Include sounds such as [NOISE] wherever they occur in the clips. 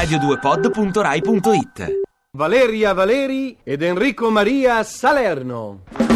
radio2pod.rai.it Valeria Valeri ed Enrico Maria Salerno.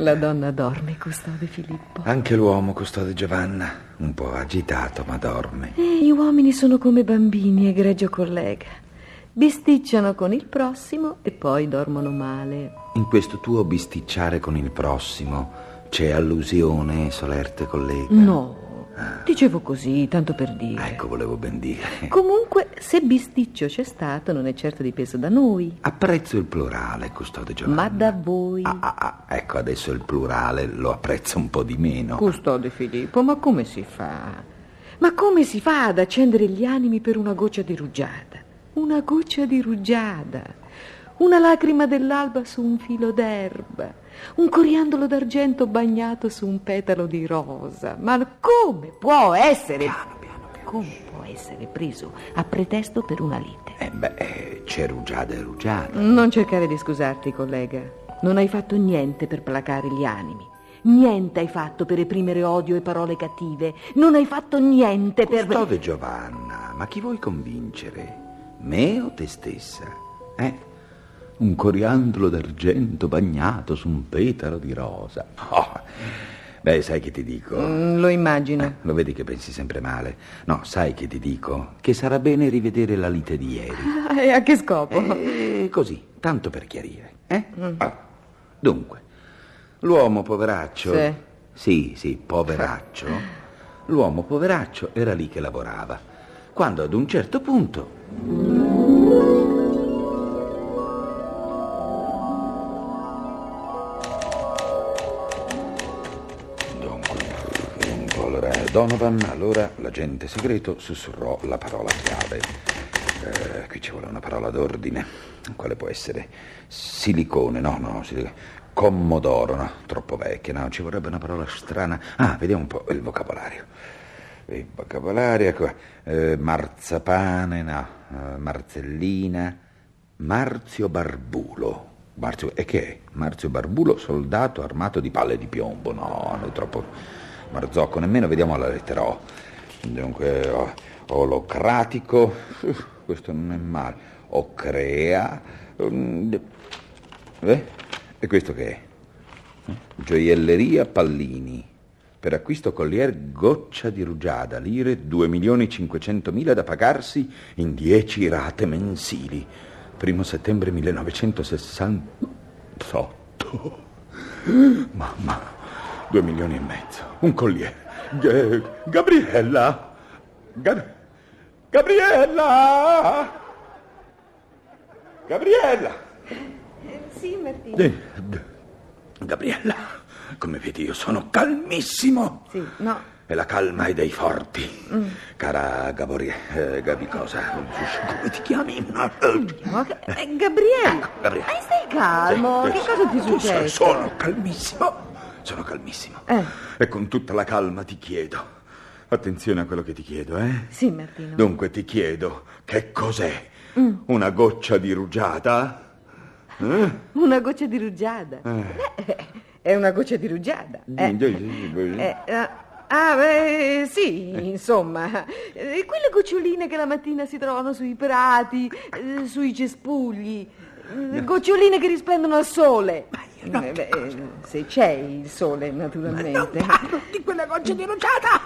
La donna dorme, custode Filippo. Anche l'uomo, custode Giovanna, un po' agitato, ma dorme. E gli uomini sono come bambini, egregio collega. Bisticciano con il prossimo e poi dormono male. In questo tuo bisticciare con il prossimo c'è allusione, solerte collega? No, dicevo così, tanto per dire. Ecco, volevo ben dire. Comunque, se bisticcio c'è stato, non è certo dipeso da noi, Apprezzo il plurale, custode Giovanna. ma da voi. Ah, ah, ah, ecco, adesso il plurale lo apprezzo un po' di meno. Custode Filippo, ma come si fa? Ma come si fa ad accendere gli animi per una goccia di rugiada? Una goccia di rugiada. Una lacrima dell'alba su un filo d'erba. Un coriandolo d'argento bagnato su un petalo di rosa. Ma come può essere... Piano, piano, piano. Come essere preso a pretesto per una lite? Eh beh, eh, c'è rugiada e rugiada. Non cercare di scusarti, collega. Non hai fatto niente per placare gli animi. Niente hai fatto per reprimere odio e parole cattive. Non hai fatto niente per... Custode Giovanna, ma chi vuoi convincere? Me o te stessa? Eh? Un coriandolo d'argento bagnato su un petalo di rosa. Oh, beh, sai che ti dico? Mm, lo immagino. Lo vedi che pensi sempre male? No, sai che ti dico? Che sarà bene rivedere la lite di ieri. Ah, [LAUGHS] E a che scopo? Eh, così, tanto per chiarire. Eh? Ah, Dunque, l'uomo poveraccio... Sì. Sì, sì, poveraccio. [LAUGHS] L'uomo poveraccio era lì che lavorava. Quando ad un certo punto... Donovan, allora l'agente segreto sussurrò la parola chiave. Eh, qui ci vuole una parola d'ordine. Quale può essere? Silicone, no, no, silicone. Commodoro, no, troppo vecchia, no, ci vorrebbe una parola strana. Ah, vediamo un po' il vocabolario. Il vocabolario, ecco, eh, marzapane, no, eh, marzellina, Marzio Barbulo. Marzio, e che è? Marzio Barbulo, soldato armato di palle di piombo. No, no, troppo marzocco, nemmeno vediamo la lettera O. Dunque, olocratico, [LAUGHS] questo non è male. Ocrea, mm, eh? E questo che è? Eh? Gioielleria Pallini. Per acquisto collier goccia di rugiada, lire 2.500.000 da pagarsi in 10 rate mensili. Primo settembre 1968. [LAUGHS] Mamma, due milioni e mezzo. Un collier. Eh, Gabriella! Gab- Gabriella! Gabriella! Sì, Martino. Eh, G- Gabriella, come vedi io sono calmissimo. Sì, no. E la calma è dei forti. Cara Gaborie, eh, Gabi cosa? Come ti chiami? Che- eh, Gabriele, Gabriele. ma stai calmo? Sì, che cosa ti succede? Sono calmissimo. Sono calmissimo. Eh. E con tutta la calma ti chiedo. Attenzione a quello che ti chiedo, eh? Sì, Martino. Dunque ti chiedo, che cos'è? Mm. Una goccia di rugiada? Eh? Una goccia di rugiada. Eh, È una goccia di rugiada. Eh. Eh, eh, ah, beh, sì, insomma. Eh, quelle goccioline che la mattina si trovano sui prati, eh, sui cespugli. eh, Goccioline che risplendono al sole. Eh, beh, eh, se c'è il sole, naturalmente. parlo di quella goccia di rugiada!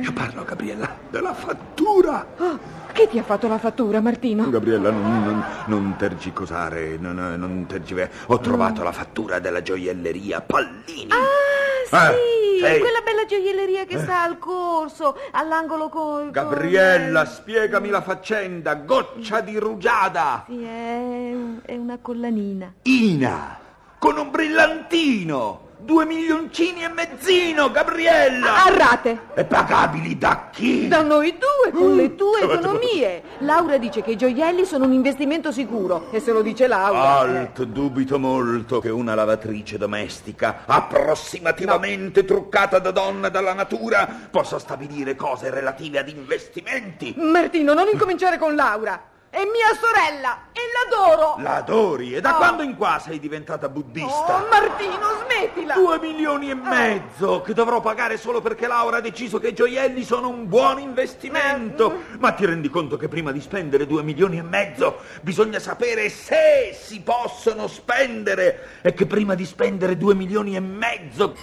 Io parlo, Gabriella, della fattura! Oh, che ti ha fatto la fattura, Martino? Gabriella, non, non, non tergicosare, non, non tergive- Ho trovato la fattura della gioielleria Pallini. Ah, sì, Eh, sì. quella bella gioielleria che sta al corso, all'angolo con... Gabriella, spiegami la faccenda, goccia di rugiada! Sì, è, è una collanina. Ina, con un brillantino! Due milioncini e mezzino, Gabriella! A rate. E pagabili da chi? Da noi due, con le tue Mm. economie. Laura dice che i gioielli sono un investimento sicuro. E se lo dice Laura. eh. Alt, dubito molto che una lavatrice domestica, approssimativamente truccata da donna dalla natura, possa stabilire cose relative ad investimenti. Martino, non incominciare con Laura. È mia sorella e l'adoro. La adori? E da Oh. quando in qua sei diventata buddista? Oh, Martino, smettila. Due milioni e mezzo che dovrò pagare solo perché Laura ha deciso che i gioielli sono un buon investimento. Ma ti rendi conto che prima di spendere due milioni e mezzo bisogna sapere se si possono spendere e che prima di spendere due milioni e mezzo...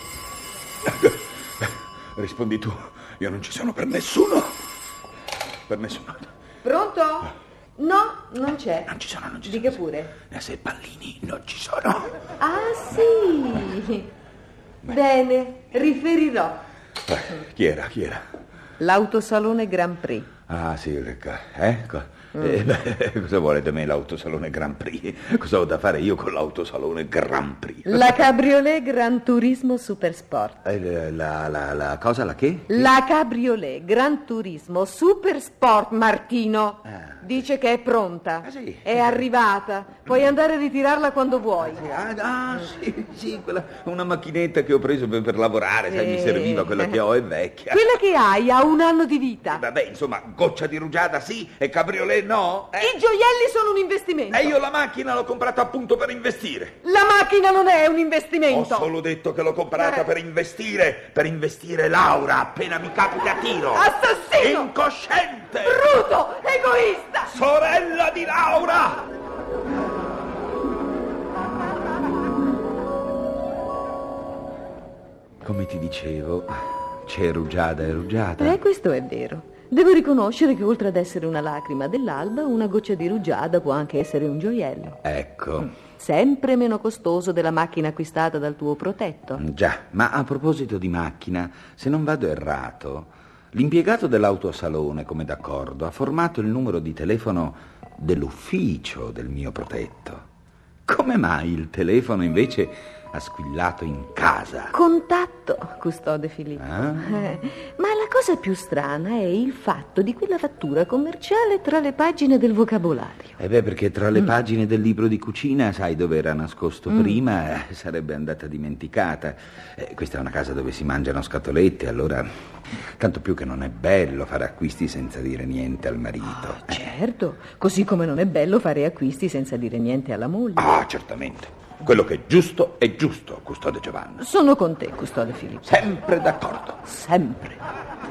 [LAUGHS] Rispondi tu, io non ci sono per nessuno. Per nessuno. Pronto? No, non c'è. Non ci sono, non ci Dica sono. pure. E se pallini non ci sono. Ah, sì. Bene, riferirò. Eh, Chi era? Chi era? L'autosalone Grand Prix. Ah, sì, ecco. eh? co- eh, beh, cosa vuole da me l'autosalone Grand Prix? Cosa ho da fare io con l'autosalone Grand Prix? La Cabriolet Gran Turismo Super Sport. Eh, La, la, la cosa, la che? La Cabriolet Gran Turismo Super Sport Martino. Ah. Dice che è pronta. Ah, sì? È arrivata. Puoi andare a ritirarla quando vuoi. Ah, ah, sì, sì, quella, una macchinetta che ho preso per, per lavorare, sai, mi Sì. serviva, quella che ho è vecchia. Quella che hai ha un anno di vita. Vabbè, insomma, goccia di rugiada sì e cabriolet no? Eh? I gioielli sono un investimento. E io la macchina l'ho comprata appunto per investire. La macchina non è un Ho investimento. solo detto che l'ho comprata Eh. per investire, per investire Laura appena mi capita a tiro. Assassino! Incosciente! Bruto! Egoista! Sorella di Laura! Come ti dicevo, c'è rugiada e rugiada. Eh, questo è vero. Devo riconoscere che oltre ad essere una lacrima dell'alba, una goccia di rugiada può anche essere un gioiello. Ecco. Sempre meno costoso della macchina acquistata dal tuo protetto. Già, ma a proposito di macchina, se non vado errato, l'impiegato dell'autosalone, come d'accordo, ha formato il numero di telefono dell'ufficio del mio protetto. Come mai il telefono invece ha squillato in casa? Contatto, custode Filippo. Ah. Eh, ma la cosa più strana è il fatto di quella fattura commerciale tra le pagine del vocabolario. Eh beh, perché tra le pagine del libro di cucina, sai dove era nascosto prima, eh, sarebbe andata dimenticata. Eh, questa è una casa dove si mangiano scatolette, allora tanto più che non è bello fare acquisti senza dire niente al marito. Eh. Certo, così come non è bello fare acquisti senza dire niente alla moglie. Ah, certamente. Quello che è giusto è giusto, custode Giovanna. Sono con te, custode Filippo. Sempre d'accordo. Sempre.